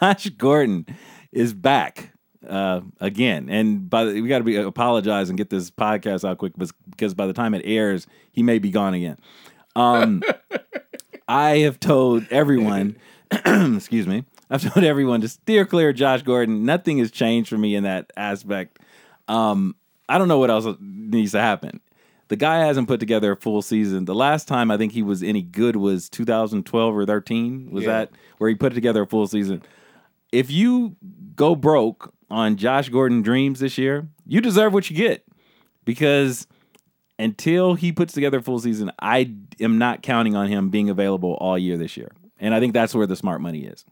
Josh Gordon is back uh, again, and by the, we got to be apologize and get this podcast out quick because by the time it airs, he may be gone again. Um, I have told everyone, excuse me, I've told everyone to steer clear of Josh Gordon. Nothing has changed for me in that aspect. Um, I don't know what else needs to happen. The guy hasn't put together a full season. The last time I think he was any good was 2012 or 13. Was Yeah. that where he put together a full season? If you go broke on Josh Gordon dreams this year, you deserve what you get because until he puts together a full season, I am not counting on him being available all year this year. And I think that's where the smart money is.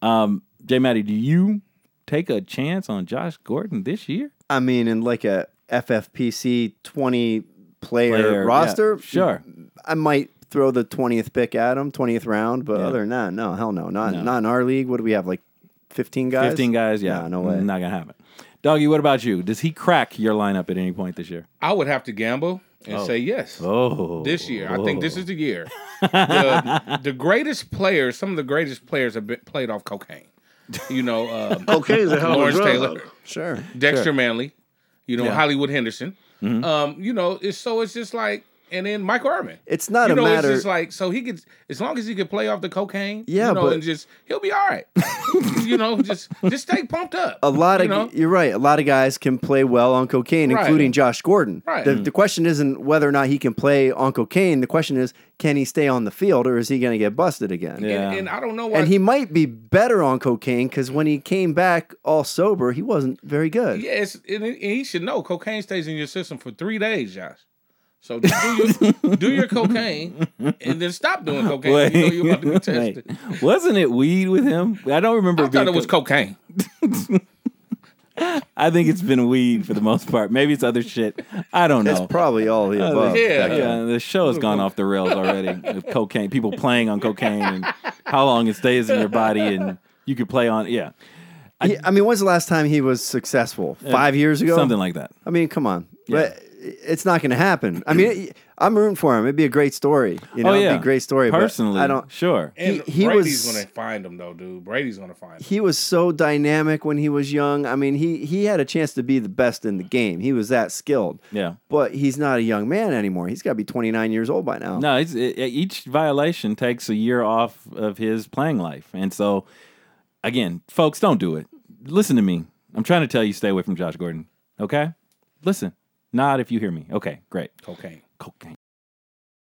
Um, J. Matty, do you take a chance on Josh Gordon this year? I mean, in like a FFPC 20 player, Player, yeah, roster, sure. I might throw the 20th pick at him, 20th round, but Yeah. other than that, no, hell no. Not, No. not in our league. What do we have, like 15 guys? 15 guys? Yeah. No, no way. Not going to happen. Doggy, what about you? Does he crack your lineup at any point this year? I would have to gamble and say yes. Oh. This year, I think this is the year. the, the greatest players, some of the greatest players have been, played off cocaine. You know, um, Cocaine's a hell of a Lawrence drug. Taylor, Sure. Dexter Manley, you know, Yeah. Hollywood Henderson. Um, you know, it's so it's just like, and then Michael Irvin. It's not you a know, matter. It's just like so he could, as long as he could play off the cocaine, Yeah, you know, but- and just he'll be all right. you know, just just stay pumped up. a lot you of know? you're right. A lot of guys can play well on cocaine, Right. including Josh Gordon. Right. The, mm-hmm. the question isn't whether or not he can play on cocaine. The question is, can he stay on the field, or is he going to get busted again? Yeah. and, and I don't know why. And he might be better on cocaine because when he came back all sober, he wasn't very good. Yeah, and, and he should know cocaine stays in your system for three days, Josh. So do your, do your cocaine and then stop doing cocaine. when you know you're about to be tested. wait. Wasn't it weed with him? I don't remember. I thought it was co- cocaine. I think it's been weed for the most part. Maybe it's other shit. I don't know. It's probably all the uh, above. yeah. Yeah, the show has gone off the rails already with cocaine, people playing on cocaine, and how long it stays in your body, and you could play on. Yeah, He- I mean, when's the last time he was successful? Uh, Five years ago? something like that. I mean, come on. But it's not going to happen. I mean, I'm rooting for him. It'd be a great story. You know, oh yeah, it'd be a great story. but Personally, I don't. Sure. And He- he Brady's was- gonna find him though, dude. Brady's gonna find him. He was so dynamic when he was young. I mean, he he had a chance to be the best in the game. He was that skilled. Yeah. But he's not a young man anymore. He's got to be 29 years old by now. No, it's, it, each violation takes a year off of his playing life, and so again, folks, don't do it. Listen to me. I'm trying to tell you, stay away from Josh Gordon. Okay, listen. Nod if you hear me. Okay, great. Cocaine. Cocaine.